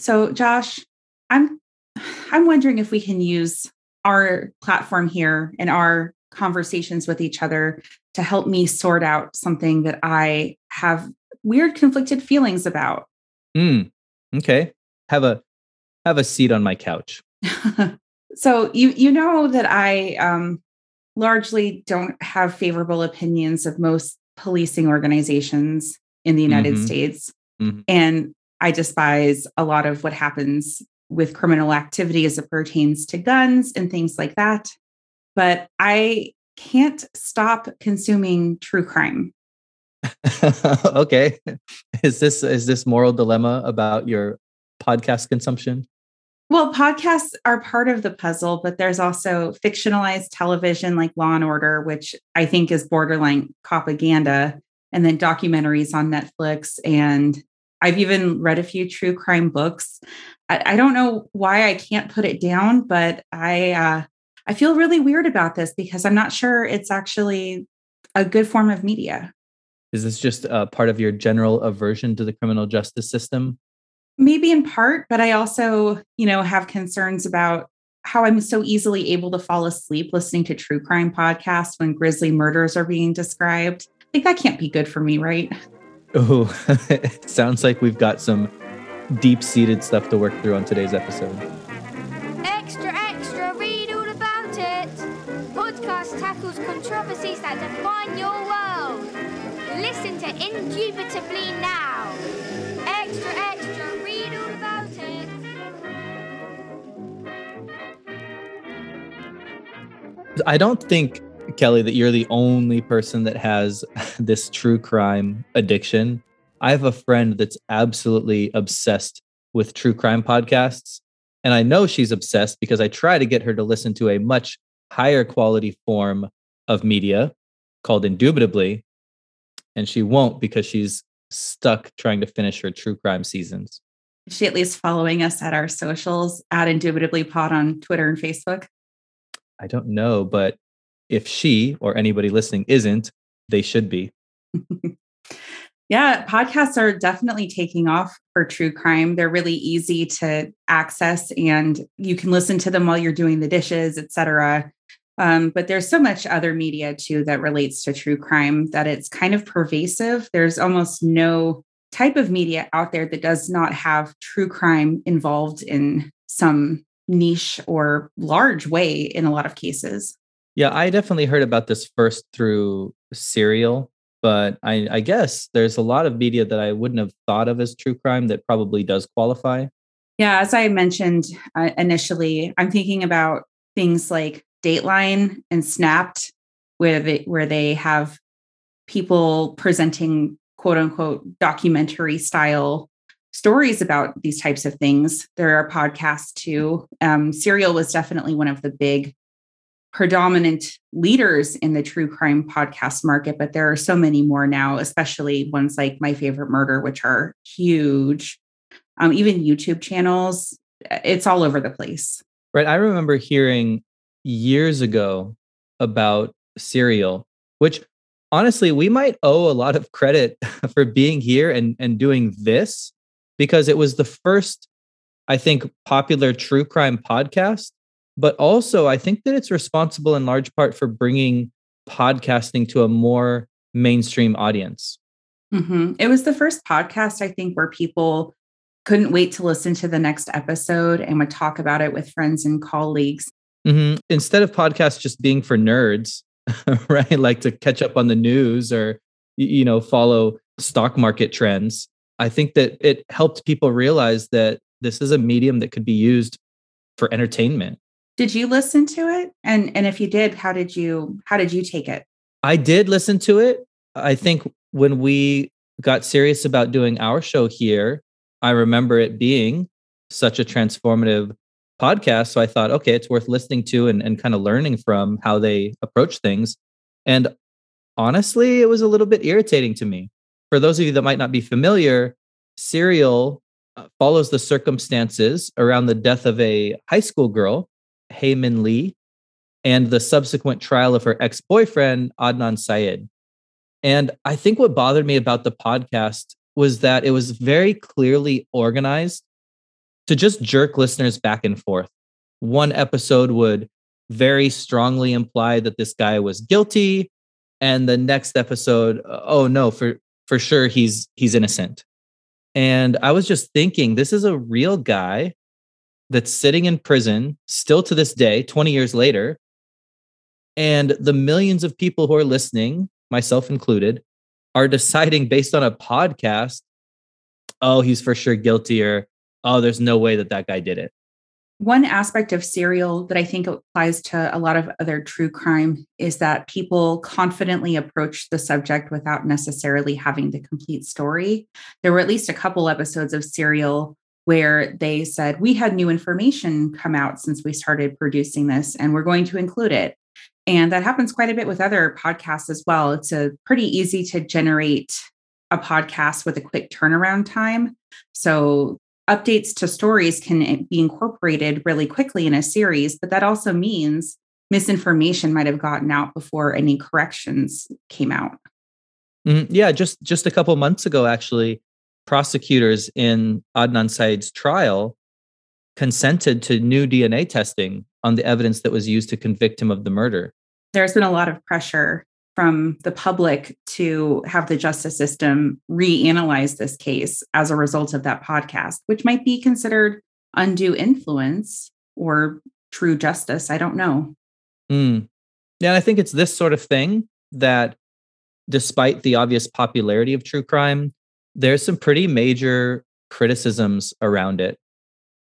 So, Josh, I'm I'm wondering if we can use our platform here and our conversations with each other to help me sort out something that I have weird conflicted feelings about. Mm, okay. Have a have a seat on my couch. so you you know that I um largely don't have favorable opinions of most policing organizations in the United mm-hmm. States. Mm-hmm. And I despise a lot of what happens with criminal activity as it pertains to guns and things like that. But I can't stop consuming true crime. okay. Is this is this moral dilemma about your podcast consumption? Well, podcasts are part of the puzzle, but there's also fictionalized television like Law and Order, which I think is borderline propaganda, and then documentaries on Netflix. And I've even read a few true crime books. I, I don't know why I can't put it down, but I uh, I feel really weird about this because I'm not sure it's actually a good form of media. Is this just uh, part of your general aversion to the criminal justice system? Maybe in part, but I also, you know, have concerns about how I'm so easily able to fall asleep listening to true crime podcasts when grisly murders are being described. Like that can't be good for me, right? Oh, sounds like we've got some deep seated stuff to work through on today's episode. Extra, extra, read all about it. Podcast tackles controversies that define your world. Listen to Indubitably now. Extra, extra, read all about it. I don't think, Kelly, that you're the only person that has this true crime addiction. I have a friend that's absolutely obsessed with true crime podcasts. And I know she's obsessed because I try to get her to listen to a much higher quality form of media called Indubitably. And she won't because she's stuck trying to finish her true crime seasons. Is she at least following us at our socials at Indubitably Pod on Twitter and Facebook? I don't know, but if she or anybody listening isn't, they should be. Yeah, podcasts are definitely taking off for true crime. They're really easy to access and you can listen to them while you're doing the dishes, etc. Um, but there's so much other media too that relates to true crime that it's kind of pervasive. There's almost no type of media out there that does not have true crime involved in some niche or large way in a lot of cases. Yeah, I definitely heard about this first through Serial but I, I guess there's a lot of media that I wouldn't have thought of as true crime that probably does qualify. Yeah, as I mentioned uh, initially, I'm thinking about things like Dateline and Snapped, where they where they have people presenting quote unquote documentary style stories about these types of things. There are podcasts too. Um, Serial was definitely one of the big predominant leaders in the true crime podcast market, but there are so many more now, especially ones like My Favorite Murder, which are huge. Um, even YouTube channels, it's all over the place. Right. I remember hearing years ago about Serial, which honestly, we might owe a lot of credit for being here and, and doing this because it was the first, I think, popular true crime podcast but also I think that it's responsible in large part for bringing podcasting to a more mainstream audience. Mm-hmm. It was the first podcast, I think, where people couldn't wait to listen to the next episode and would talk about it with friends and colleagues. Mm-hmm. Instead of podcasts just being for nerds, right? Like to catch up on the news or, you know, follow stock market trends. I think that it helped people realize that this is a medium that could be used for entertainment did you listen to it? And and if you did, how did you how did you take it? I did listen to it. I think when we got serious about doing our show here, I remember it being such a transformative podcast. So I thought, okay, it's worth listening to and, and kind of learning from how they approach things. And honestly, it was a little bit irritating to me. For those of you that might not be familiar, Serial uh, follows the circumstances around the death of a high school girl Hae Min Lee and the subsequent trial of her ex boyfriend, Adnan Syed. And I think what bothered me about the podcast was that it was very clearly organized to just jerk listeners back and forth. One episode would very strongly imply that this guy was guilty and the next episode uh, oh no for for sure he's he's innocent and i was just thinking this is a real guy that's sitting in prison still to this day 20 years later and the millions of people who are listening myself included are deciding based on a podcast oh he's for sure guilty or oh there's no way that that guy did it one aspect of serial that I think applies to a lot of other true crime is that people confidently approach the subject without necessarily having the complete story. There were at least a couple episodes of serial where they said, We had new information come out since we started producing this, and we're going to include it. And that happens quite a bit with other podcasts as well. It's a pretty easy to generate a podcast with a quick turnaround time. So updates to stories can be incorporated really quickly in a series, but that also means misinformation might have gotten out before any corrections came out. Mm-hmm. Yeah, just just a couple months ago, actually, prosecutors in Adnan Syed's trial consented to new DNA testing on the evidence that was used to convict him of the murder. There's been a lot of pressure from the public to have the justice system reanalyze this case as a result of that podcast, which might be considered undue influence or true justice. I don't know. Mm. Yeah, I think it's this sort of thing that, despite the obvious popularity of true crime, there's some pretty major criticisms around it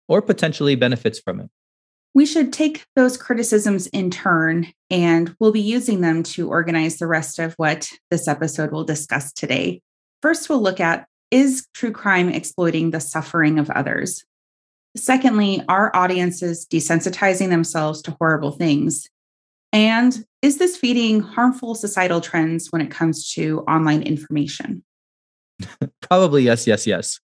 or potentially benefits from it we should take those criticisms in turn and we'll be using them to organize the rest of what this episode will discuss today. First, we'll look at is true crime exploiting the suffering of others? Secondly, are audiences desensitizing themselves to horrible things? And is this feeding harmful societal trends when it comes to online information? Probably yes, yes, yes.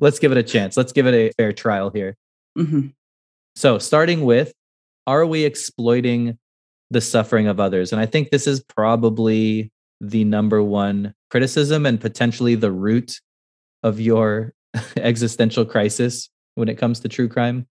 Let's give it a chance. Let's give it a fair trial here. Mm-hmm. So, starting with, are we exploiting the suffering of others? And I think this is probably the number one criticism and potentially the root of your existential crisis when it comes to true crime.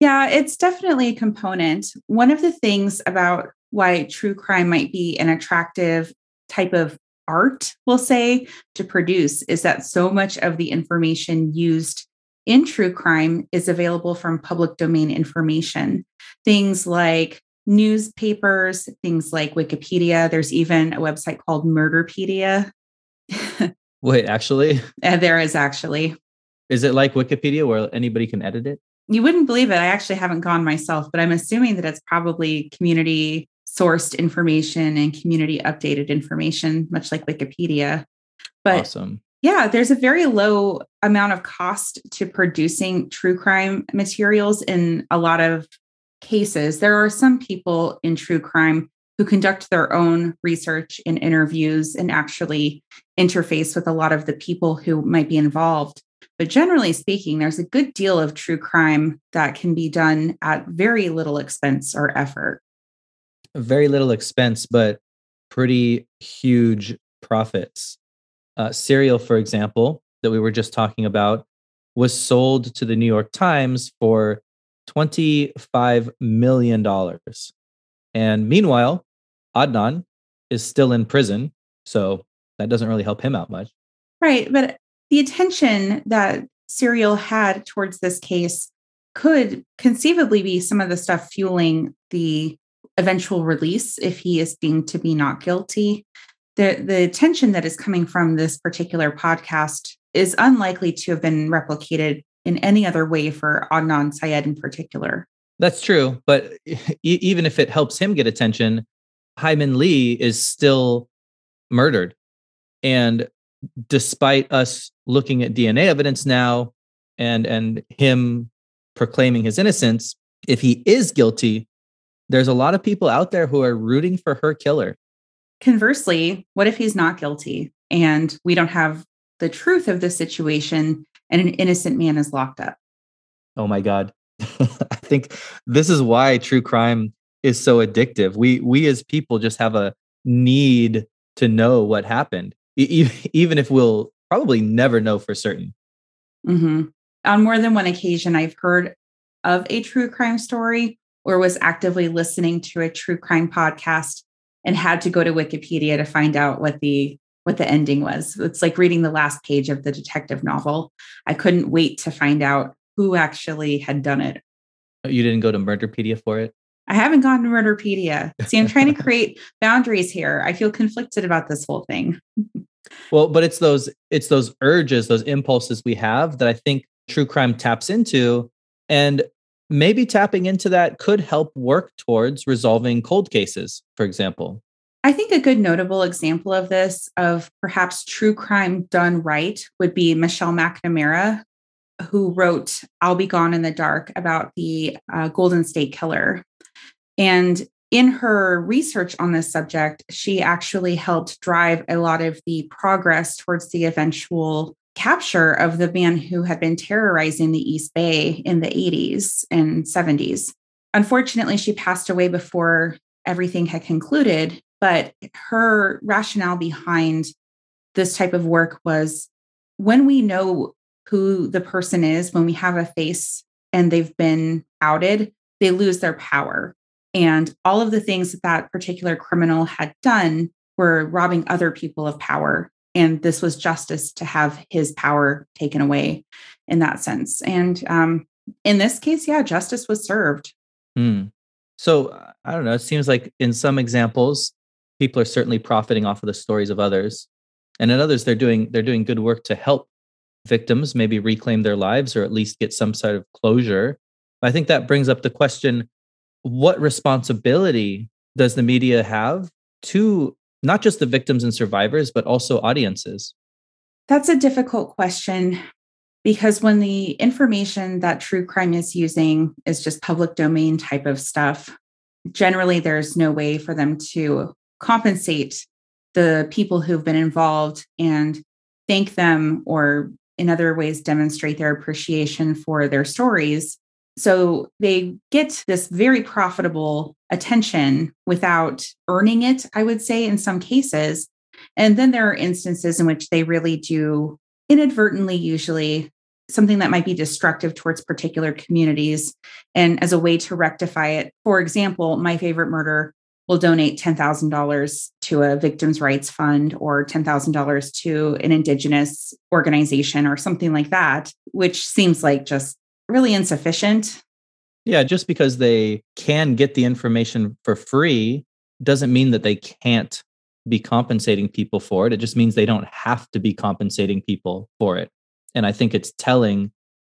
Yeah, it's definitely a component. One of the things about why true crime might be an attractive type of art, we'll say, to produce is that so much of the information used in true crime is available from public domain information. Things like newspapers, things like Wikipedia. There's even a website called Murderpedia. Wait, actually? Uh, there is actually. Is it like Wikipedia where anybody can edit it? You wouldn't believe it. I actually haven't gone myself, but I'm assuming that it's probably community sourced information and community updated information, much like Wikipedia. But awesome yeah, there's a very low amount of cost to producing true crime materials in a lot of cases. There are some people in true crime who conduct their own research and interviews and actually interface with a lot of the people who might be involved. But generally speaking, there's a good deal of true crime that can be done at very little expense or effort. Very little expense, but pretty huge profits uh, Serial, for example, that we were just talking about, was sold to the New York Times for $25 million. And meanwhile, Adnan is still in prison. So that doesn't really help him out much. Right. But the attention that Serial had towards this case could conceivably be some of the stuff fueling the eventual release if he is deemed to be not guilty the the tension that is coming from this particular podcast is unlikely to have been replicated in any other way for Adnan Syed in particular. That's true, but even if it helps him get attention, Hae Min Lee is still murdered. And despite us looking at DNA evidence now and and him proclaiming his innocence, if he is guilty, there's a lot of people out there who are rooting for her killer. Conversely, what if he's not guilty and we don't have the truth of the situation and an innocent man is locked up? Oh my God. I think this is why true crime is so addictive. We we as people just have a need to know what happened, e- even if we'll probably never know for certain. Mm-hmm. on more than one occasion, I've heard of a true crime story or was actively listening to a true crime podcast and had to go to Wikipedia to find out what the what the ending was. It's like reading the last page of the detective novel. I couldn't wait to find out who actually had done it. You didn't go to Murderpedia for it? I haven't gone to Murderpedia. See, I'm trying to create boundaries here. I feel conflicted about this whole thing. well, but it's those it's those urges, those impulses we have that I think true crime taps into and maybe tapping into that could help work towards resolving cold cases, for example. I think a good notable example of this, of perhaps true crime done right, would be Michelle McNamara, who wrote I'll Be Gone in the Dark about the uh, Golden State Killer. And in her research on this subject, she actually helped drive a lot of the progress towards the eventual capture of the man who had been terrorizing the East Bay in the 80s and 70s. Unfortunately, she passed away before everything had concluded, but her rationale behind this type of work was when we know who the person is, when we have a face and they've been outed, they lose their power. And all of the things that that particular criminal had done were robbing other people of power. And this was justice to have his power taken away in that sense. And um, in this case, yeah, justice was served. Hmm. So I don't know. It seems like in some examples, people are certainly profiting off of the stories of others, and in others, they're doing they're doing good work to help victims maybe reclaim their lives or at least get some sort of closure. I think that brings up the question what responsibility does the media have to not just the victims and survivors, but also audiences? That's a difficult question because when the information that true crime is using is just public domain type of stuff, generally there's no way for them to compensate the people who've been involved and thank them or in other ways demonstrate their appreciation for their stories so they get this very profitable attention without earning it, I would say, in some cases. And then there are instances in which they really do inadvertently, usually, something that might be destructive towards particular communities. And as a way to rectify it, for example, my favorite murder will donate $10,000 to a victims' rights fund or $10,000 to an Indigenous organization or something like that, which seems like just really insufficient. Yeah, just because they can get the information for free doesn't mean that they can't be compensating people for it. It just means they don't have to be compensating people for it. And I think it's telling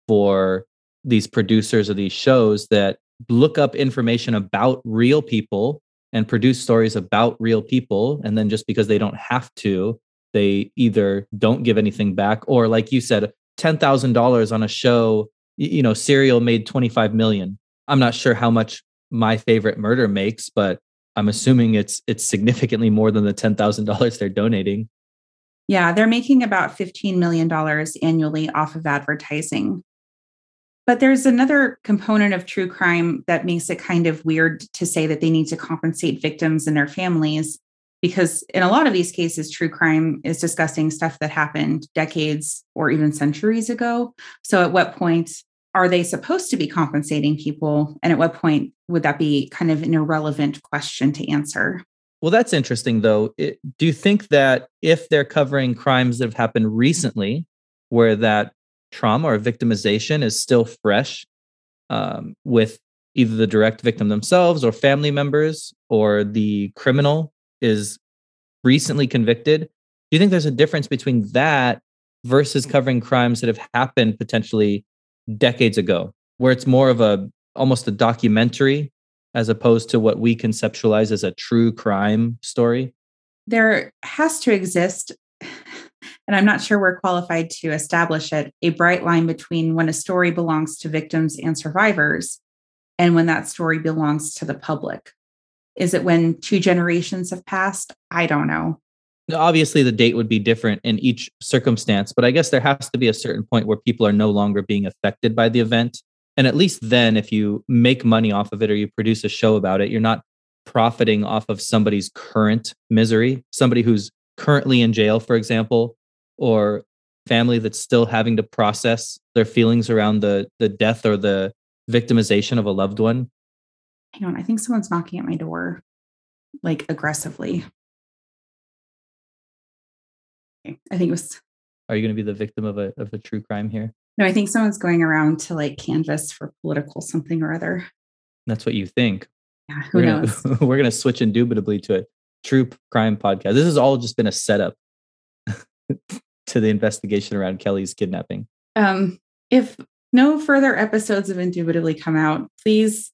for these producers of these shows that look up information about real people and produce stories about real people. And then just because they don't have to, they either don't give anything back or, like you said, $10,000 on a show you know, Serial made 25 million. I'm not sure how much my favorite murder makes, but I'm assuming it's it's significantly more than the $10,000 they're donating. Yeah, they're making about $15 million annually off of advertising. But there's another component of true crime that makes it kind of weird to say that they need to compensate victims and their families, because in a lot of these cases, true crime is discussing stuff that happened decades or even centuries ago. So, at what point are they supposed to be compensating people? And at what point would that be kind of an irrelevant question to answer? Well, that's interesting, though. It, do you think that if they're covering crimes that have happened recently, where that trauma or victimization is still fresh um, with either the direct victim themselves or family members or the criminal is recently convicted. Do you think there's a difference between that versus covering crimes that have happened potentially decades ago, where it's more of a almost a documentary as opposed to what we conceptualize as a true crime story? There has to exist, and I'm not sure we're qualified to establish it, a bright line between when a story belongs to victims and survivors and when that story belongs to the public. Is it when two generations have passed? I don't know. Obviously, the date would be different in each circumstance, but I guess there has to be a certain point where people are no longer being affected by the event. And at least then, if you make money off of it or you produce a show about it, you're not profiting off of somebody's current misery, somebody who's currently in jail, for example, or family that's still having to process their feelings around the the death or the victimization of a loved one. Hang on, I think someone's knocking at my door like aggressively. Okay, I think it was Are you going to be the victim of a of a true crime here? no, I think someone's going around to like canvas for political something or other. That's what you think. Yeah, who we're knows? Gonna, we're going to switch indubitably to a true crime podcast. This has all just been a setup to the investigation around Kelly's kidnapping. Um, if no further episodes of Indubitably come out, please.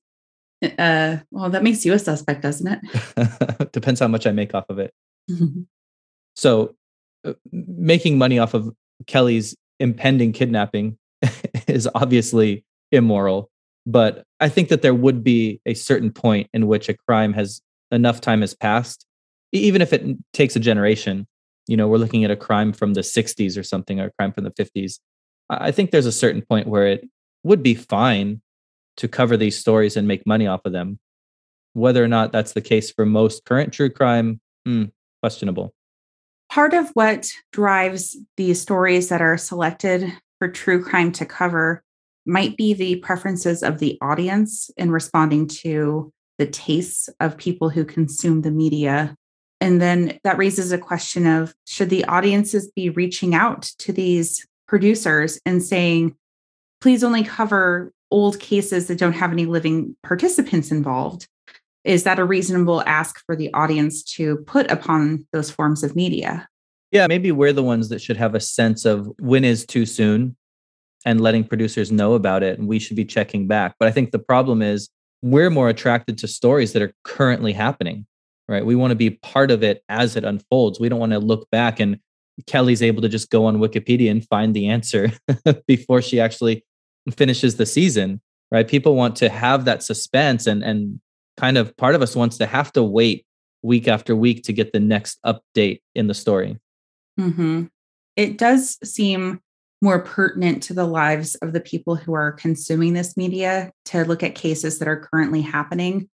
Uh, well, that makes you a suspect, doesn't it? Depends how much I make off of it. So, uh, making money off of Kelly's impending kidnapping is obviously immoral, but I think that there would be a certain point in which a crime has enough time has passed, even if it takes a generation. You know, we're looking at a crime from the 60s or something, or a crime from the 50s. I I think there's a certain point where it would be fine to cover these stories and make money off of them. Whether or not that's the case for most current true crime, hmm, questionable. Part of what drives the stories that are selected for true crime to cover might be the preferences of the audience in responding to the tastes of people who consume the media. And then that raises a question of should the audiences be reaching out to these producers and saying, please only cover old cases that don't have any living participants involved? Is that a reasonable ask for the audience to put upon those forms of media? Yeah, maybe we're the ones that should have a sense of when is too soon and letting producers know about it. And we should be checking back. But I think the problem is we're more attracted to stories that are currently happening, right? We want to be part of it as it unfolds. We don't want to look back and Kelly's able to just go on Wikipedia and find the answer before she actually finishes the season, right? People want to have that suspense and and kind of part of us wants to have to wait week after week to get the next update in the story. hmm It does seem more pertinent to the lives of the people who are consuming this media to look at cases that are currently happening.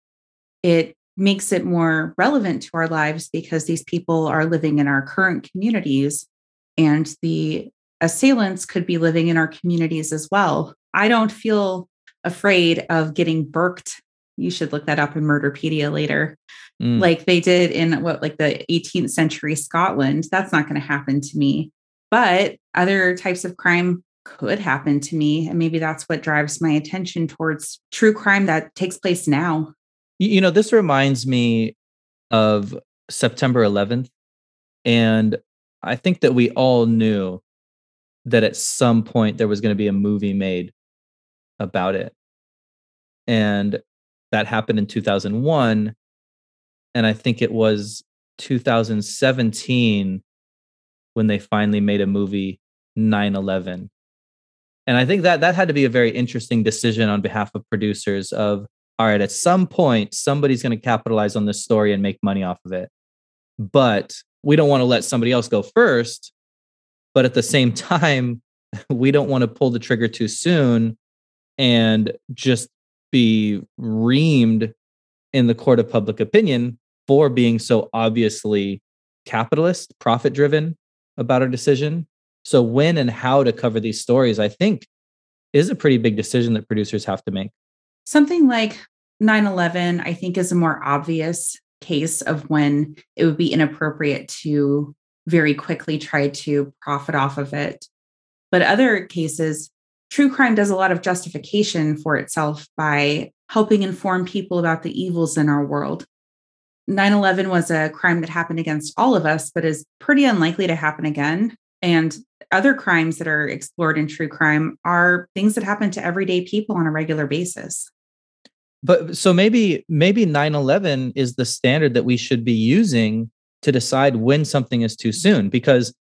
It makes it more relevant to our lives because these people are living in our current communities and the assailants could be living in our communities as well. I don't feel afraid of getting burked. You should look that up in Murderpedia later Mm. like they did in what like the 18th century Scotland. That's not going to happen to me. But other types of crime could happen to me. And maybe that's what drives my attention towards true crime that takes place now. You you know, this reminds me of September 11th. And I think that we all knew that at some point there was going to be a movie made about it. And that happened in 2001. And I think it was 2017 when they finally made a movie 9 11. And I think that that had to be a very interesting decision on behalf of producers of all right, at some point, somebody's going to capitalize on this story and make money off of it. But we don't want to let somebody else go first. But at the same time, we don't want to pull the trigger too soon and just be reamed in the court of public opinion for being so obviously capitalist, profit driven about our decision. So, when and how to cover these stories, I think, is a pretty big decision that producers have to make. Something like 9 11, I think, is a more obvious case of when it would be inappropriate to very quickly try to profit off of it. But other cases, true crime does a lot of justification for itself by helping inform people about the evils in our world. 9 11 was a crime that happened against all of us, but is pretty unlikely to happen again. And other crimes that are explored in true crime are things that happen to everyday people on a regular basis. But so maybe maybe 9/11 is the standard that we should be using to decide when something is too soon because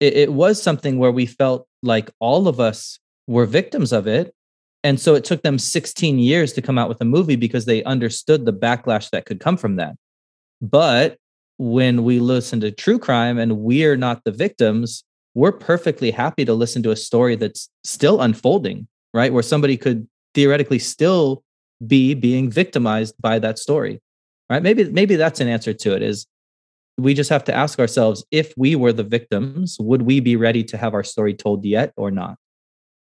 it, it was something where we felt like all of us were victims of it. And so it took them 16 years to come out with a movie because they understood the backlash that could come from that. But when we listen to true crime and we're not the victims, we're perfectly happy to listen to a story that's still unfolding, right? Where somebody could theoretically still be being victimized by that story, right? Maybe maybe that's an answer to it is we just have to ask ourselves if we were the victims, would we be ready to have our story told yet or not?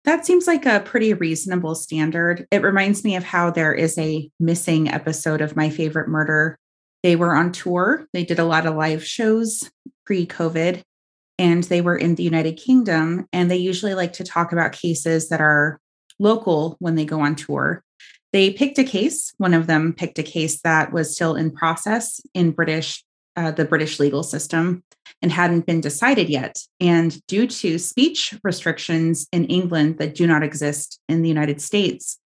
That seems like a pretty reasonable standard. It reminds me of how there is a missing episode of My Favorite Murder. They were on tour, they did a lot of live shows pre COVID, and they were in the United Kingdom. And they usually like to talk about cases that are local when they go on tour. They picked a case. One of them picked a case that was still in process in British, uh, the British legal system, and hadn't been decided yet. And due to speech restrictions in England that do not exist in the United States,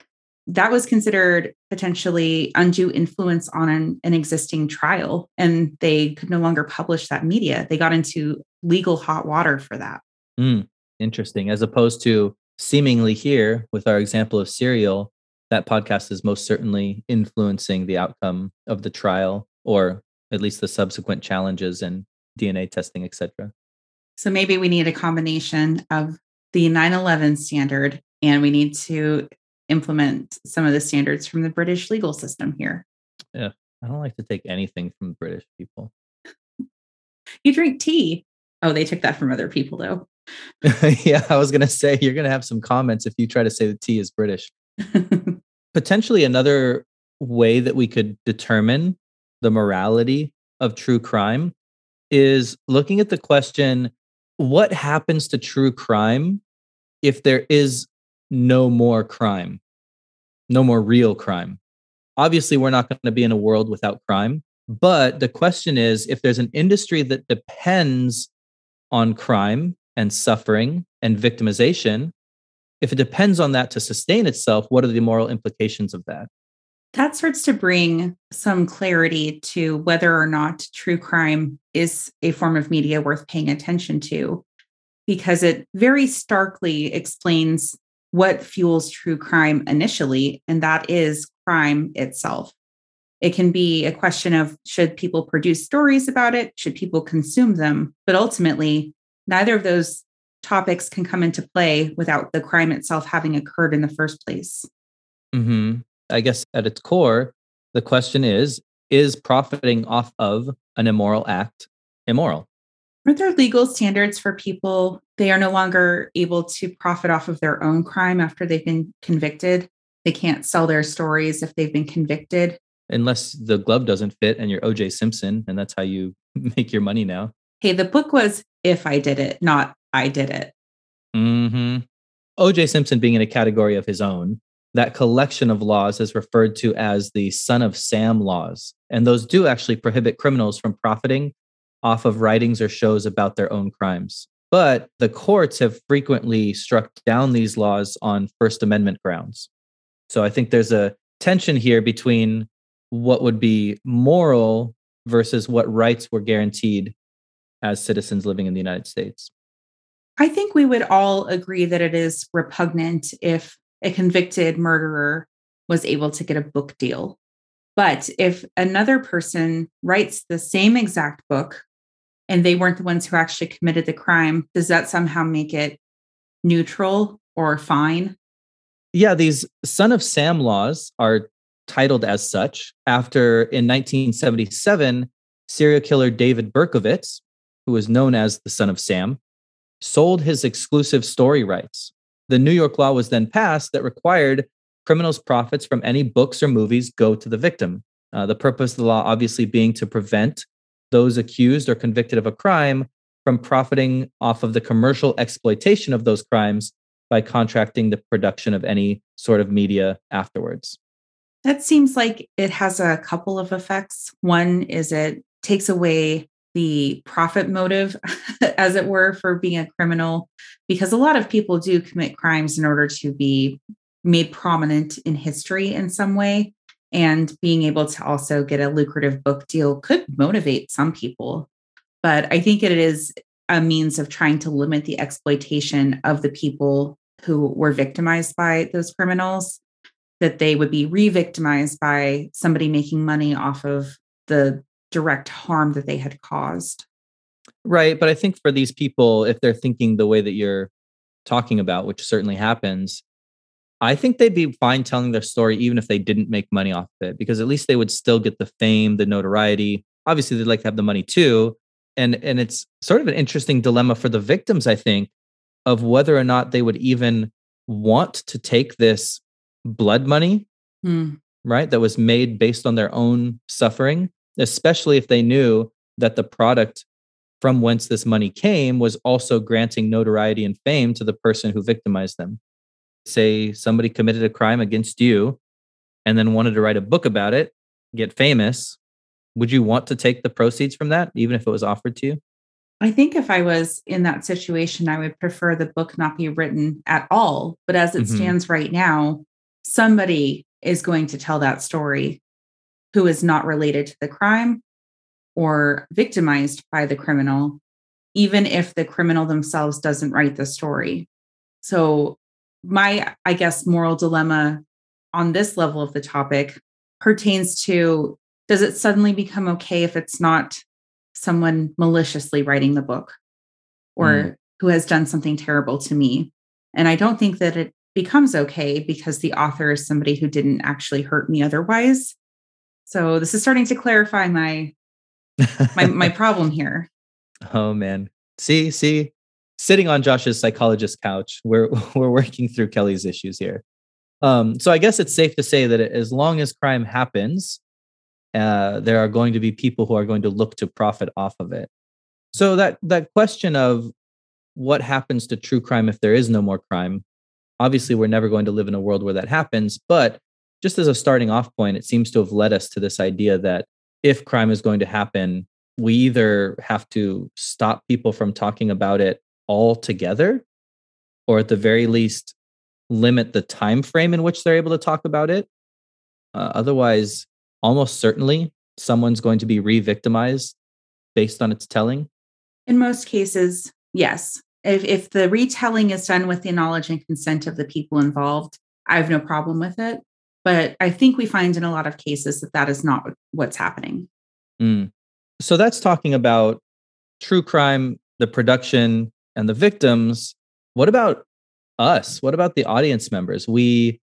that was considered potentially undue influence on an, an, existing trial and they could no longer publish that media. They got into legal hot water for that. Mm, interesting. As opposed to seemingly here with our example of serial that podcast is most certainly influencing the outcome of the trial or at least the subsequent challenges and dna testing etc so maybe we need a combination of the 9-11 standard and we need to implement some of the standards from the British legal system here. Yeah, I don't like to take anything from British people. you drink tea. Oh, they took that from other people though. yeah, I was going to say you're going to have some comments if you try to say the tea is British. Potentially another way that we could determine the morality of true crime is looking at the question what happens to true crime if there is no more crime, no more real crime. Obviously, we're not going to be in a world without crime. But the question is if there's an industry that depends on crime and suffering and victimization, if it depends on that to sustain itself, what are the moral implications of that? That starts to bring some clarity to whether or not true crime is a form of media worth paying attention to, because it very starkly explains what fuels true crime initially, and that is crime itself. It can be a question of should people produce stories about it? Should people consume them? But ultimately, neither of those topics can come into play without the crime itself having occurred in the first place. Mm-hmm. I guess at its core, the question is Is profiting off of an immoral act immoral? Aren't there legal standards for people they are no longer able to profit off of their own crime after they've been convicted? They can't sell their stories if they've been convicted. Unless the glove doesn't fit and you're OJ Simpson, and that's how you make your money now. Hey, the book was If I Did It, not I Did It. Mm-hmm. OJ Simpson being in a category of his own, that collection of laws is referred to as the Son of Sam laws. And those do actually prohibit criminals from profiting off of writings or shows about their own crimes. But the courts have frequently struck down these laws on First Amendment grounds. So I think there's a tension here between what would be moral versus what rights were guaranteed as citizens living in the United States. I think we would all agree that it is repugnant if a convicted murderer was able to get a book deal. But if another person writes the same exact book and they weren't the ones who actually committed the crime, does that somehow make it neutral or fine? Yeah, these Son of Sam laws are titled as such after in 1977, serial killer David Berkowitz, who was known as the Son of Sam, sold his exclusive story rights. The New York law was then passed that required criminals' profits from any books or movies go to the victim. Uh, the purpose of the law obviously being to prevent those accused or convicted of a crime from profiting off of the commercial exploitation of those crimes by contracting the production of any sort of media afterwards. That seems like it has a couple of effects. One is it takes away the profit motive, as it were, for being a criminal, because a lot of people do commit crimes in order to be made prominent in history in some way and being able to also get a lucrative book deal could motivate some people. But i think it is a means of trying to limit the exploitation of the people who were victimized by those criminals that they would be re-victimized by somebody making money off of the direct harm that they had caused right but i think for these people if they're thinking the way that you're talking about which certainly happens I think they'd be fine telling their story even if they didn't make money off of it, because at least they would still get the fame, the notoriety. Obviously, they'd like to have the money too, and and it's sort of an interesting dilemma for the victims i think of whether or not they would even want to take this blood money Hmm. right that was made based on their own suffering especially if they knew that the product from whence this money came was also granting notoriety and fame to the person who victimized them say somebody committed a crime against you and then wanted to write a book about it get famous would you want to take the proceeds from that even if it was offered to you I think if I was in that situation, I would prefer the book not be written at all. But as it Mhm. stands right now, somebody is going to tell that story who is not related to the crime or victimized by the criminal, even if the criminal themselves doesn't write the story. So, my, I guess, moral dilemma on this level of the topic pertains to does it suddenly become okay if it's not someone maliciously writing the book or Mm. who has done something terrible to me. And I don't think that it becomes okay because the author is somebody who didn't actually hurt me otherwise. So this is starting to clarify my my, my problem here. oh man. See see sitting on josh's psychologist couch we're we're working through kelly's issues here. Um so i guess it's safe to say that as long as crime happens uh there are going to be people who are going to look to profit off of it. So that that question of what happens to true crime if there is no more crime obviously we're never going to live in a world where that happens but just as a starting off point it seems to have led us to this idea that if crime is going to happen we either have to stop people from talking about it altogether or at the very least limit the time frame in which they're able to talk about it uh, otherwise almost certainly someone's going to be re-victimized based on its telling In most cases, yes. If if the retelling is done with the knowledge and consent of the people involved, I have no problem with it. But I think we find in a lot of cases that that is not what's happening. Mm. So that's talking about true crime, the production, and the victims. What about us? What about the audience members? We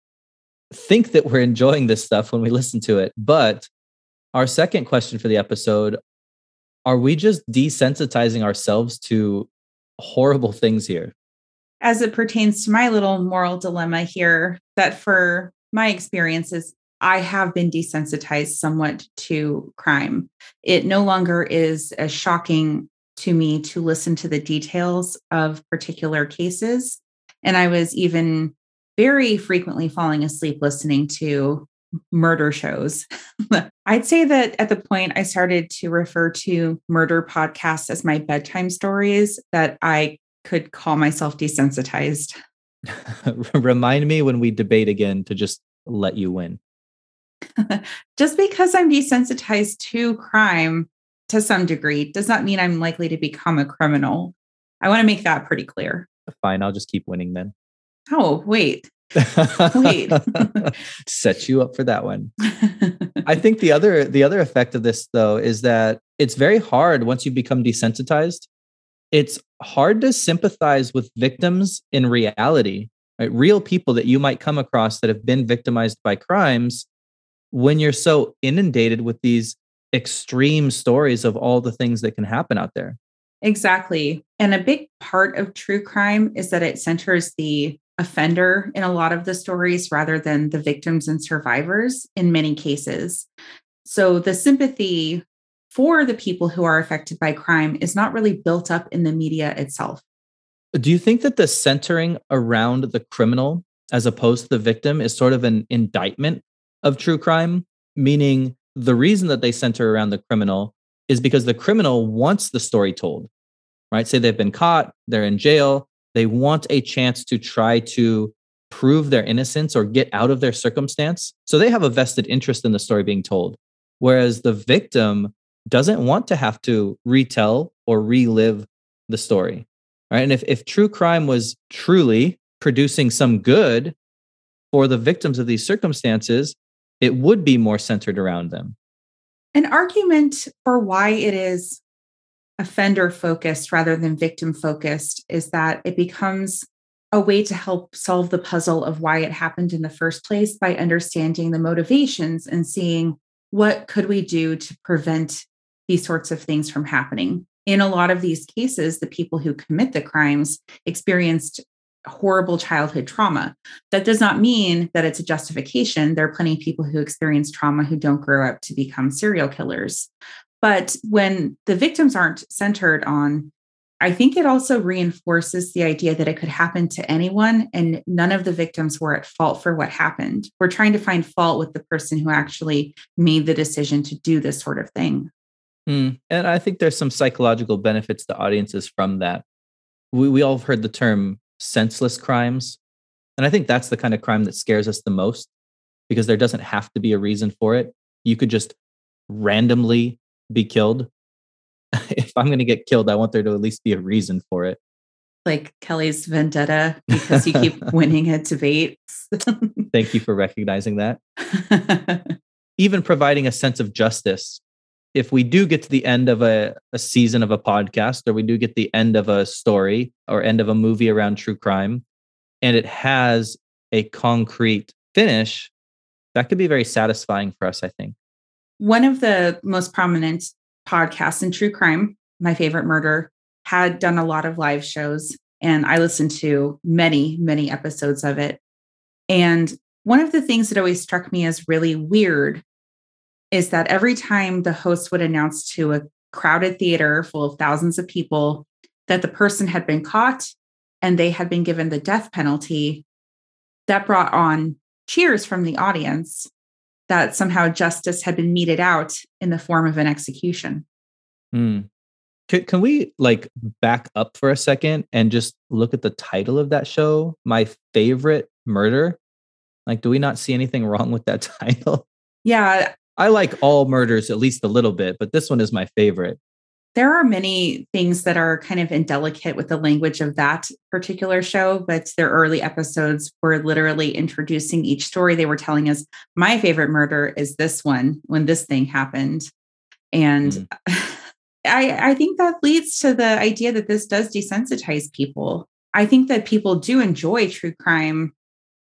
think that we're enjoying this stuff when we listen to it. But our second question for the episode are we just desensitizing ourselves to horrible things here? as it pertains to my little moral dilemma here, that for my experiences, I have been desensitized somewhat to crime. It no longer is as shocking to me to listen to the details of particular cases. And I was even very frequently falling asleep listening to murder shows. I'd say that at the point I started to refer to murder podcasts as my bedtime stories, that I could call myself desensitized. Remind me when we debate again to just let you win. Just because I'm desensitized to crime to some degree does not mean I'm likely to become a criminal. I want to make that pretty clear. Fine, I'll just keep winning then. Oh, wait. Wait. Set you up for that one. I think the other the other effect of this though is that it's very hard once you become desensitized. It's hard to sympathize with victims in reality, right? Real people that you might come across that have been victimized by crimes when you're so inundated with these extreme stories of all the things that can happen out there. Exactly. And a big part of true crime is that it centers the offender in a lot of the stories rather than the victims and survivors in many cases. So the sympathy for the people who are affected by crime is not really built up in the media itself. Do you think that the centering around the criminal as opposed to the victim is sort of an indictment of true crime? Meaning, the reason that they center around the criminal is because the criminal wants the story told, right? Say they've been caught, they're in jail, they want a chance to try to prove their innocence or get out of their circumstance. So they have a vested interest in the story being told. Whereas the victim doesn't want to have to retell or relive the story. Right. And if, if true crime was truly producing some good for the victims of these circumstances, it would be more centered around them. An argument for why it is offender focused rather than victim focused is that it becomes a way to help solve the puzzle of why it happened in the first place by understanding the motivations and seeing what could we do to prevent these sorts of things from happening in a lot of these cases, the people who commit the crimes experienced horrible childhood trauma. That does not mean that it's a justification. There are plenty of people who experience trauma who don't grow up to become serial killers. But when the victims aren't centered on, I think it also reinforces the idea that it could happen to anyone and none of the victims were at fault for what happened. We're trying to find fault with the person who actually made the decision to do this sort of thing. Mm. And I think there's some psychological benefits to audiences from that. We, we all have heard the term senseless crimes. And I think that's the kind of crime that scares us the most because there doesn't have to be a reason for it. You could just randomly be killed. if I'm going to get killed, I want there to at least be a reason for it. Like Kelly's vendetta because you keep winning at debates. Thank you for recognizing that. Even providing a sense of justice. If we do get to the end of a, a season of a podcast, or we do get the end of a story or end of a movie around true crime, and it has a concrete finish, that could be very satisfying for us, I think. One of the most prominent podcasts in true crime, My Favorite Murder, had done a lot of live shows, and I listened to many, many episodes of it. And one of the things that always struck me as really weird is that every time the host would announce to a crowded theater full of thousands of people that the person had been caught and they had been given the death penalty, that brought on cheers from the audience that somehow justice had been meted out in the form of an execution. Mm. Can, can we like back up for a second and just look at the title of that show? My favorite murder. Like, do we not see anything wrong with that title? Yeah. I like all murders at least a little bit, but this one is my favorite there are many things that are kind of indelicate with the language of that particular show, but their early episodes were literally introducing each story. They were telling us, my favorite murder is this one when this thing happened. And mm. I, I think that leads to the idea that this does desensitize people. I think that people do enjoy true crime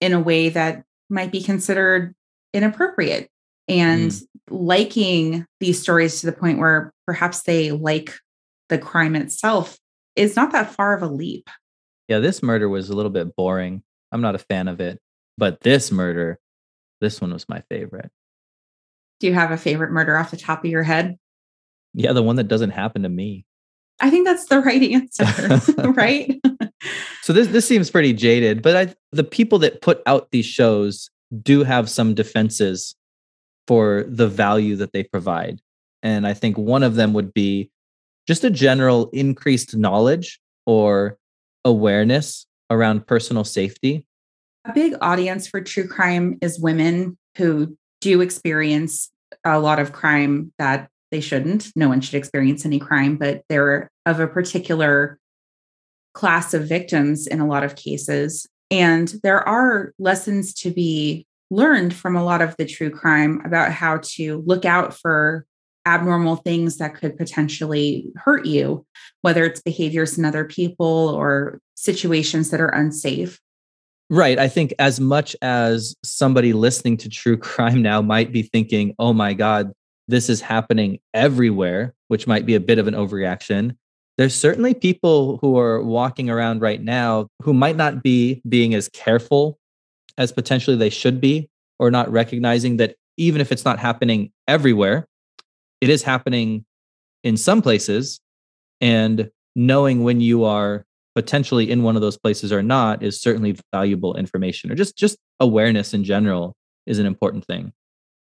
in a way that might be considered inappropriate and mm. liking these stories to the point where perhaps they like the crime itself is not that far of a leap. Yeah, this murder was a little bit boring. I'm not a fan of it, but this murder, this one was my favorite. Do you have a favorite murder off the top of your head? Yeah, the one that doesn't happen to me. I think that's the right answer, right? so this this seems pretty jaded, but I, the people that put out these shows do have some defenses for the value that they provide. And I think one of them would be just a general increased knowledge or awareness around personal safety. A big audience for true crime is women who do experience a lot of crime that they shouldn't. No one should experience any crime, but they're of a particular class of victims in a lot of cases. And there are lessons to be learned from a lot of the true crime about how to look out for abnormal things that could potentially hurt you, whether it's behaviors in other people or situations that are unsafe. Right. I think as much as somebody listening to true crime now might be thinking, oh my God, this is happening everywhere, which might be a bit of an overreaction. There's certainly people who are walking around right now who might not be being as careful as potentially they should be, or not recognizing that even if it's not happening everywhere, it is happening in some places. And knowing when you are potentially in one of those places or not is certainly valuable information or just just awareness in general is an important thing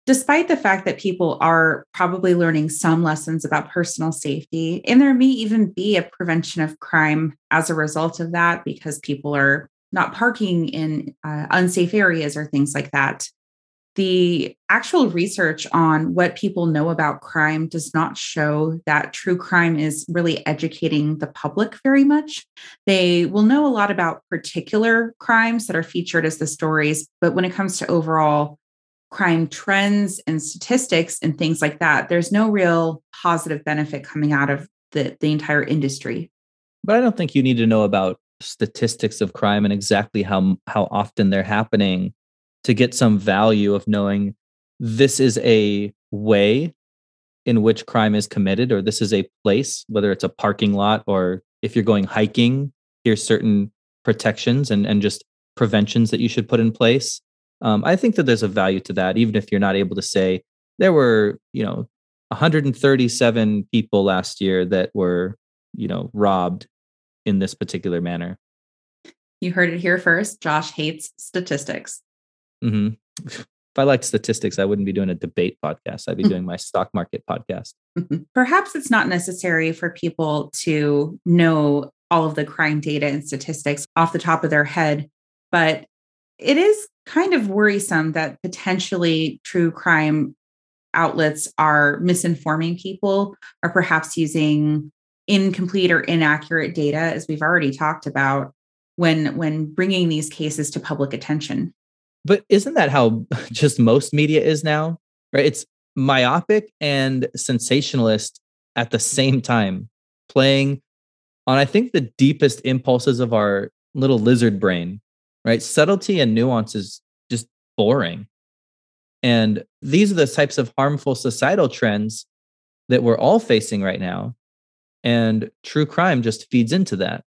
despite the fact that people are probably learning some lessons about personal safety and there may even be a prevention of crime as a result of that because people are not parking in uh, unsafe areas or things like that. The actual research on what people know about crime does not show that true crime is really educating the public very much. They will know a lot about particular crimes that are featured as the stories, but when it comes to overall crime trends and statistics and things like that, there's no real positive benefit coming out of the, the entire industry. But I don't think you need to know about statistics of crime and exactly how how often they're happening to get some value of knowing this is a way in which crime is committed, or this is a place, whether it's a parking lot or if you're going hiking, here's certain protections and, and just preventions that you should put in place. Um, I think that there's a value to that, even if you're not able to say there were, you know, 137 people last year that were, you know, robbed in this particular manner. You heard it here first. Josh hates statistics. Mm-hmm. If I liked statistics, I wouldn't be doing a debate podcast. I'd be doing my stock market podcast. Perhaps it's not necessary for people to know all of the crime data and statistics off the top of their head, but it is kind of worrisome that potentially true crime outlets are misinforming people or perhaps using incomplete or inaccurate data as we've already talked about when when bringing these cases to public attention. But isn't that how just most media is now? Right? It's myopic and sensationalist at the same time playing on i think the deepest impulses of our little lizard brain right? Subtlety and nuance is just boring. And these are the types of harmful societal trends that we're all facing right now and true crime just feeds into that.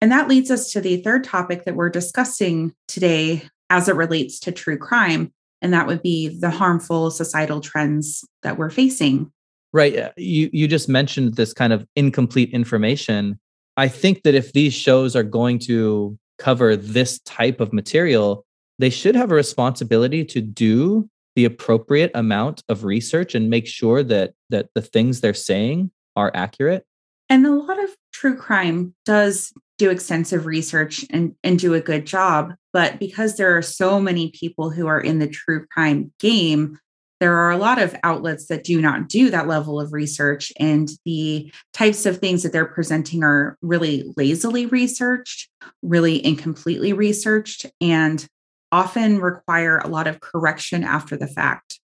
And that leads us to the third topic that we're discussing today as it relates to true crime. And that would be the harmful societal trends that we're facing. Right. Uh, you, you just mentioned this kind of incomplete information. I think that if these shows are going to cover this type of material, they should have a responsibility to do the appropriate amount of research and make sure that that the things they're saying are accurate and a lot of true crime does do extensive research and, and do a good job. But because there are so many people who are in the true crime game, there are a lot of outlets that do not do that level of research. And the types of things that they're presenting are really lazily researched, really incompletely researched, and often require a lot of correction after the fact.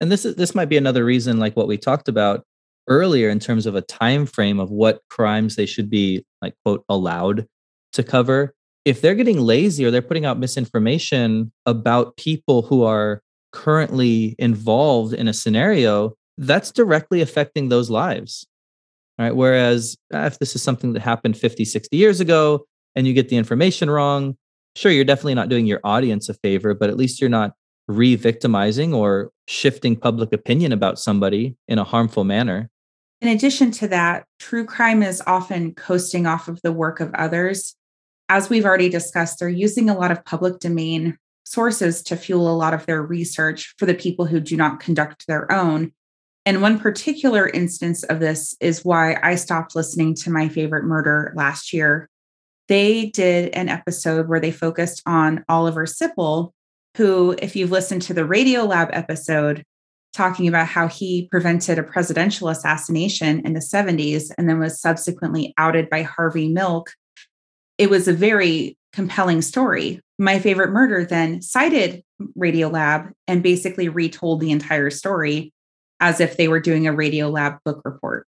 And this is this might be another reason, like what we talked about, earlier in terms of a time frame of what crimes they should be like quote allowed to cover. If they're getting lazy or they're putting out misinformation about people who are currently involved in a scenario that's directly affecting those lives right? Whereas ah, if this is something that happened 50 60 years ago and you get the information wrong sure you're definitely not doing your audience a favor but at least you're not re-victimizing or shifting public opinion about somebody in a harmful manner in addition to that, true crime is often coasting off of the work of others. As we've already discussed, they're using a lot of public domain sources to fuel a lot of their research for the people who do not conduct their own. And one particular instance of this is why I stopped listening to my favorite murder last year. They did an episode where they focused on Oliver Sipple, who, if you've listened to the Radiolab episode, talking about how he prevented a presidential assassination in the 70s and then was subsequently outed by Harvey Milk. It was a very compelling story. My favorite murder then cited Radiolab and basically retold the entire story as if they were doing a Radiolab book report.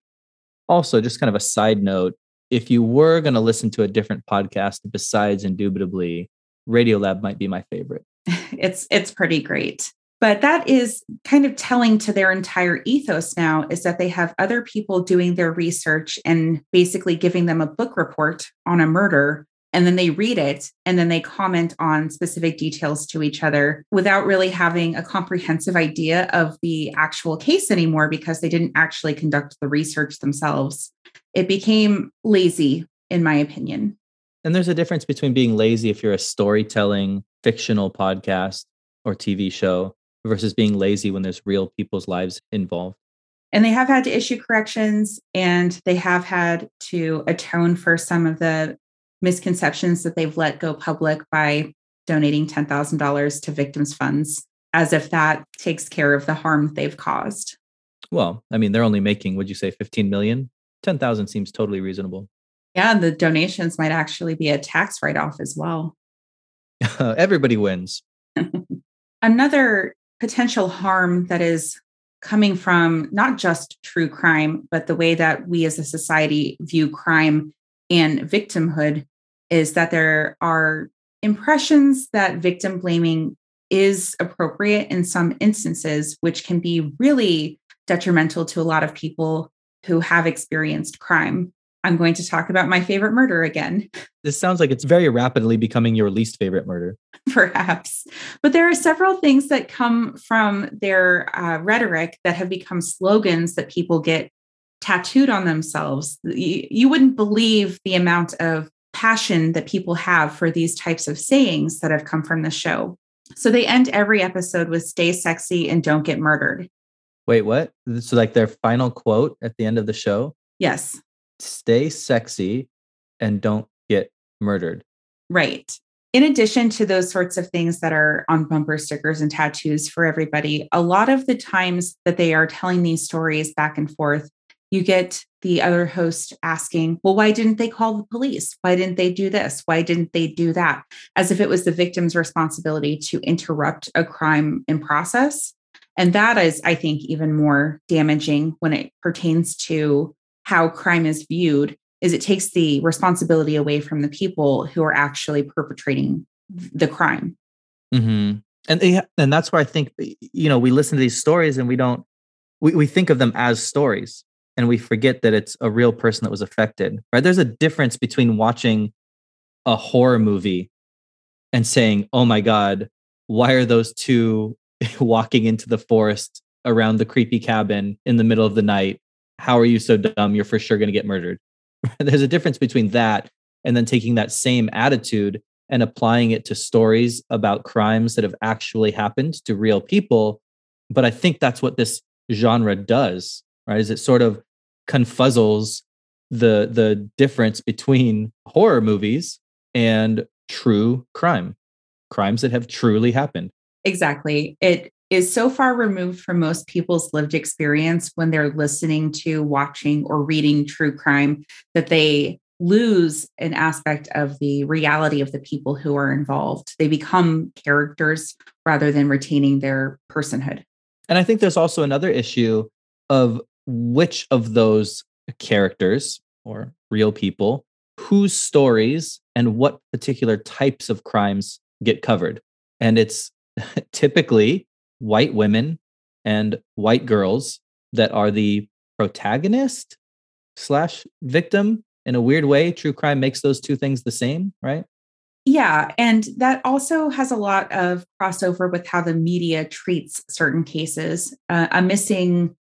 Also, just kind of a side note if you were going to listen to a different podcast besides Indubitably, Radiolab might be my favorite. it's it's pretty great. But that is kind of telling to their entire ethos now is that they have other people doing their research and basically giving them a book report on a murder. And then they read it and then they comment on specific details to each other without really having a comprehensive idea of the actual case anymore because they didn't actually conduct the research themselves. It became lazy, in my opinion. And there's a difference between being lazy if you're a storytelling fictional podcast or TV show versus being lazy when there's real people's lives involved. And they have had to issue corrections and they have had to atone for some of the misconceptions that they've let go public by donating $10,000 to victims' funds, as if that takes care of the harm they've caused. Well, I mean, they're only making, would you say, 15 million? 10,000 seems totally reasonable. Yeah, the donations might actually be a tax write off as well. Everybody wins. Another potential harm that is coming from not just true crime, but the way that we as a society view crime and victimhood is that there are impressions that victim blaming is appropriate in some instances, which can be really detrimental to a lot of people who have experienced crime. I'm going to talk about my favorite murder again. This sounds like it's very rapidly becoming your least favorite murder. Perhaps. But there are several things that come from their uh, rhetoric that have become slogans that people get tattooed on themselves. You, you wouldn't believe the amount of passion that people have for these types of sayings that have come from the show. So they end every episode with stay sexy and don't get murdered. Wait, what? So, like their final quote at the end of the show? Yes. Stay sexy and don't get murdered. Right. In addition to those sorts of things that are on bumper stickers and tattoos for everybody, a lot of the times that they are telling these stories back and forth, you get the other host asking, Well, why didn't they call the police? Why didn't they do this? Why didn't they do that? As if it was the victim's responsibility to interrupt a crime in process. And that is, I think, even more damaging when it pertains to how crime is viewed is it takes the responsibility away from the people who are actually perpetrating the crime. Mm-hmm. And and that's where I think you know we listen to these stories and we don't we, we think of them as stories and we forget that it's a real person that was affected right there's a difference between watching a horror movie and saying oh my god why are those two walking into the forest around the creepy cabin in the middle of the night how are you so dumb you're for sure going to get murdered there's a difference between that and then taking that same attitude and applying it to stories about crimes that have actually happened to real people but i think that's what this genre does right? Is it sort of confuzzles the the difference between horror movies and true crime, crimes that have truly happened. Exactly. It is so far removed from most people's lived experience when they're listening to, watching, or reading true crime that they lose an aspect of the reality of the people who are involved. They become characters rather than retaining their personhood. And I think there's also another issue of which of those characters or real people, whose stories and what particular types of crimes get covered. And it's typically white women and white girls that are the protagonist slash victim in a weird way. True crime makes those two things the same right? Yeah and that also has a lot of crossover with how the media treats certain cases. Uh, a missing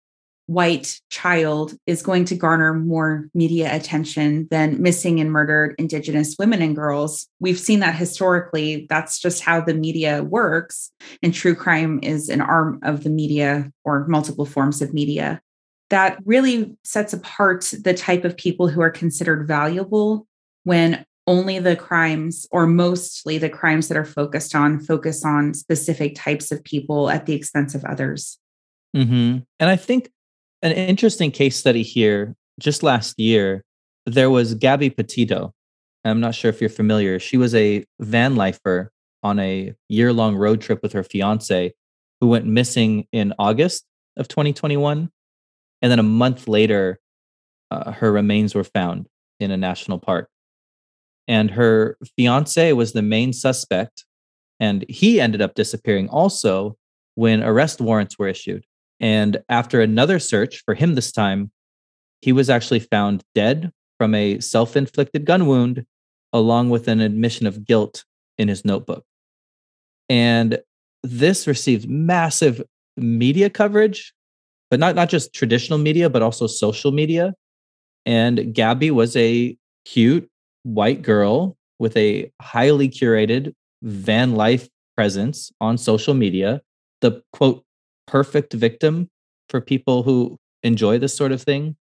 white child is going to garner more media attention than missing and murdered Indigenous women and girls. We've seen that historically. That's just how the media works. And true crime is an arm of the media or multiple forms of media. That really sets apart the type of people who are considered valuable when only the crimes or mostly the crimes that are focused on focus on specific types of people at the expense of others. Mm-hmm. And I think an interesting case study here. Just last year, there was Gabby Petito. I'm not sure if you're familiar. She was a van lifer on a year long road trip with her fiance who went missing in August of 2021. And then a month later, uh, her remains were found in a national park. And her fiance was the main suspect. And he ended up disappearing also when arrest warrants were issued. And after another search for him this time, he was actually found dead from a self inflicted gun wound, along with an admission of guilt in his notebook. And this received massive media coverage, but not, not just traditional media, but also social media. And Gabby was a cute white girl with a highly curated van life presence on social media. The quote perfect victim for people who enjoy this sort of thing.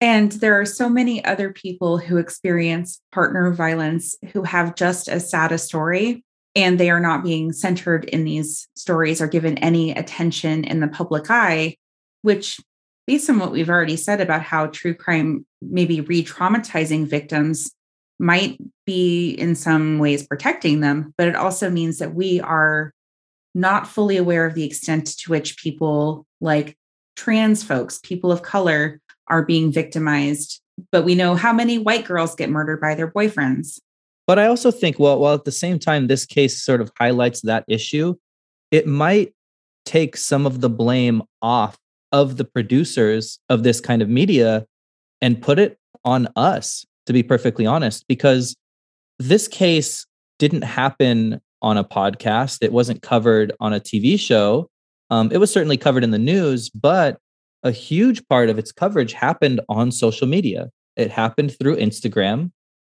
And there are so many other people who experience partner violence who have just as sad a story, and they are not being centered in these stories or given any attention in the public eye, which, based on what we've already said about how true crime may be re traumatizing victims, might be in some ways protecting them, but it also means that we are not fully aware of the extent to which people like trans folks, people of color, are being victimized. But we know how many white girls get murdered by their boyfriends. But I also think, well, while at the same time, this case sort of highlights that issue, it might take some of the blame off of the producers of this kind of media and put it on us, to be perfectly honest, because this case didn't happen on a podcast. It wasn't covered on a TV show. Um, it was certainly covered in the news, but a huge part of its coverage happened on social media. It happened through Instagram,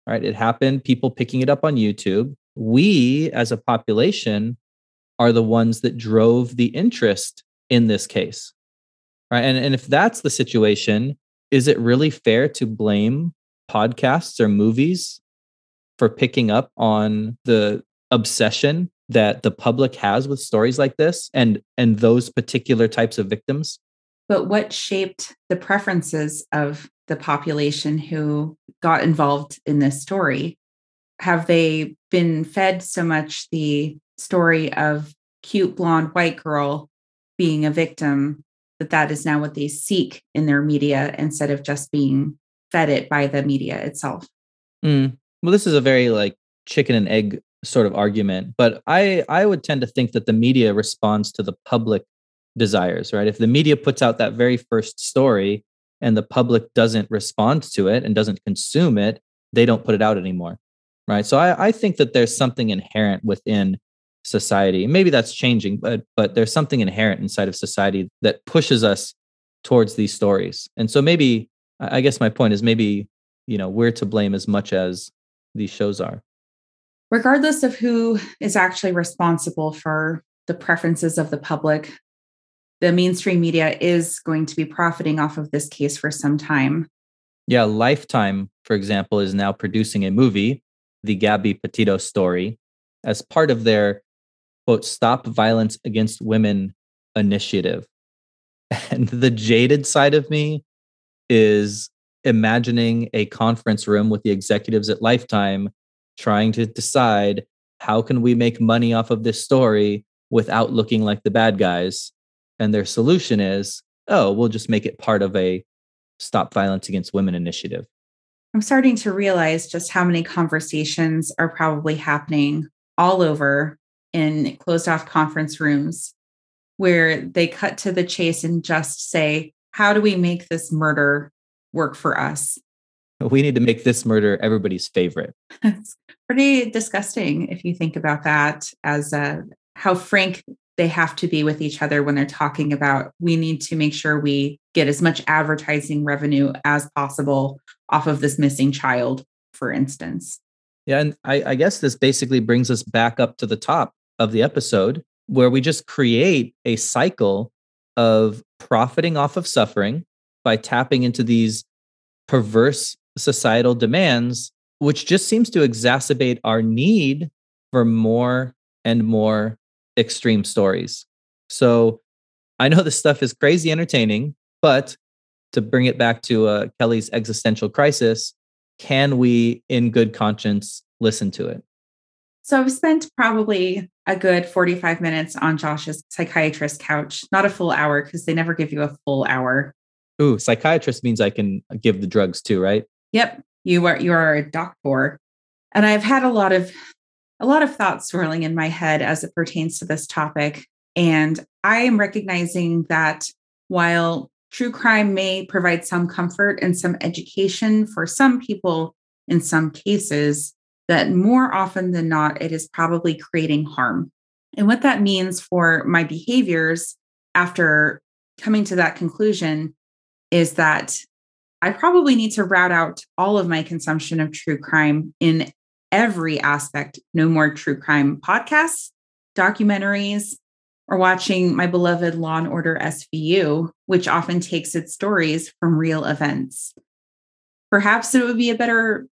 right? It happened people picking it up on YouTube. We, as a population, are the ones that drove the interest in this case, right? And, and if that's the situation, is it really fair to blame podcasts or movies for picking up on the obsession that the public has with stories like this and and those particular types of victims? But what shaped the preferences of the population who got involved in this story? Have they been fed so much the story of cute blonde white girl being a victim that that is now what they seek in their media instead of just being fed it by the media itself? Mm. well this is a very like chicken and egg sort of argument but i i would tend to think that the media responds to the public desires right? If the media puts out that very first story and the public doesn't respond to it and doesn't consume it they don't put it out anymore right? So i, I think that there's something inherent within society. Maybe that's changing but but there's something inherent inside of society that pushes us towards these stories. And so maybe i guess my point is maybe you know we're to blame as much as these shows are regardless of who is actually responsible for the preferences of the public, the mainstream media is going to be profiting off of this case for some time. Yeah, Lifetime, for example, is now producing a movie, The Gabby Petito Story, as part of their quote, Stop Violence Against Women initiative. And the jaded side of me is imagining a conference room with the executives at Lifetime trying to decide how can we make money off of this story without looking like the bad guys? And their solution is oh we'll just make it part of a stop violence against women initiative. I'm starting to realize just how many conversations are probably happening all over in closed off conference rooms where they cut to the chase and just say how do we make this murder work for us we need to make this murder everybody's favorite. it's pretty disgusting if you think about that as uh, how frank they have to be with each other when they're talking about we need to make sure we get as much advertising revenue as possible off of this missing child, for instance. Yeah, and I, I guess this basically brings us back up to the top of the episode where we just create a cycle of profiting off of suffering by tapping into these perverse societal demands, which just seems to exacerbate our need for more and more extreme stories. So I know this stuff is crazy entertaining, but to bring it back to uh, Kelly's existential crisis, can we, in good conscience, listen to it? So I've spent probably a good 45 minutes on Josh's psychiatrist couch, not a full hour because they never give you a full hour. Ooh, psychiatrist means I can give the drugs too, right? Yep, you are you are a doctor. And I've had a lot of a lot of thoughts swirling in my head as it pertains to this topic. And I am recognizing that while true crime may provide some comfort and some education for some people in some cases, that more often than not, it is probably creating harm. And what that means for my behaviors after coming to that conclusion is that I probably need to route out all of my consumption of true crime in every aspect. No more true crime podcasts, documentaries, or watching my beloved Law and Order SVU, which often takes its stories from real events. Perhaps it would be a better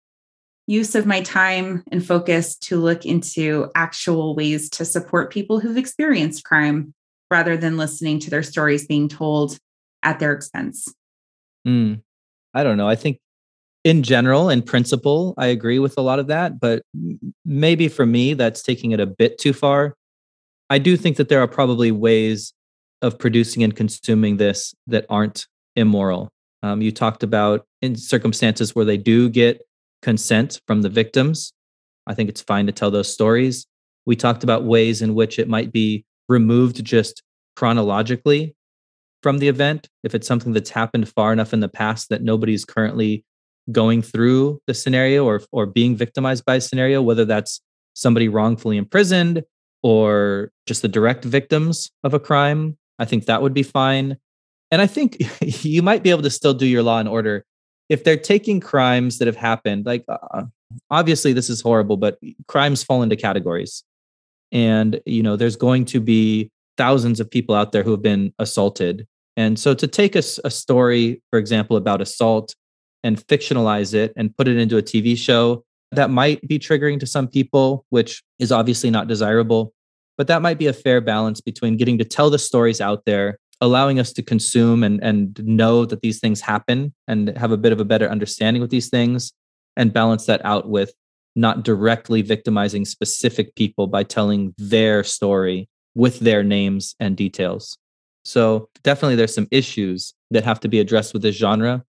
use of my time and focus to look into actual ways to support people who've experienced crime rather than listening to their stories being told at their expense. Mm, I don't know. I think in general, in principle, I agree with a lot of that, but maybe for me, that's taking it a bit too far. I do think that there are probably ways of producing and consuming this that aren't immoral. Um, you talked about in circumstances where they do get consent from the victims. I think it's fine to tell those stories. We talked about ways in which it might be removed just chronologically from the event, if it's something that's happened far enough in the past that nobody's currently going through the scenario or or being victimized by a scenario, whether that's somebody wrongfully imprisoned or just the direct victims of a crime, I think that would be fine. And I think you might be able to still do your law and order if they're taking crimes that have happened. Like, uh, obviously, this is horrible, but crimes fall into categories. And, you know, there's going to be thousands of people out there who have been assaulted. And so to take a, a story, for example, about assault and fictionalize it and put it into a TV show, that might be triggering to some people, which is obviously not desirable. But that might be a fair balance between getting to tell the stories out there, allowing us to consume and, and know that these things happen and have a bit of a better understanding with these things, and balance that out with not directly victimizing specific people by telling their story with their names and details. So, definitely, there's some issues that have to be addressed with this genre,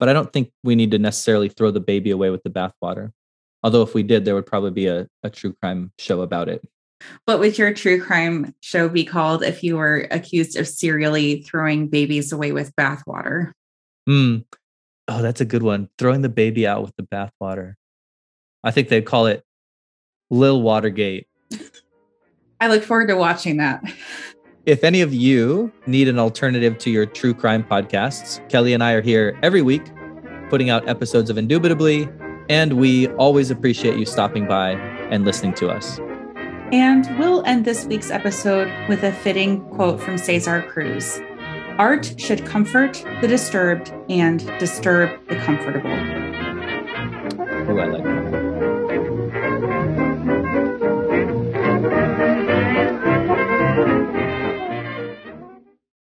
but I don't think we need to necessarily throw the baby away with the bathwater. Although, if we did, there would probably be a, a true crime show about it. What would your true crime show be called if you were accused of serially throwing babies away with bathwater? Hmm. Oh, that's a good one. Throwing the baby out with the bathwater. I think they'd call it Lil Watergate. I look forward to watching that. If any of you need an alternative to your true crime podcasts, Kelly and I are here every week putting out episodes of Indubitably, and we always appreciate you stopping by and listening to us. And we'll end this week's episode with a fitting quote from Cesar Cruz Art should comfort the disturbed and disturb the comfortable. Oh, I like that.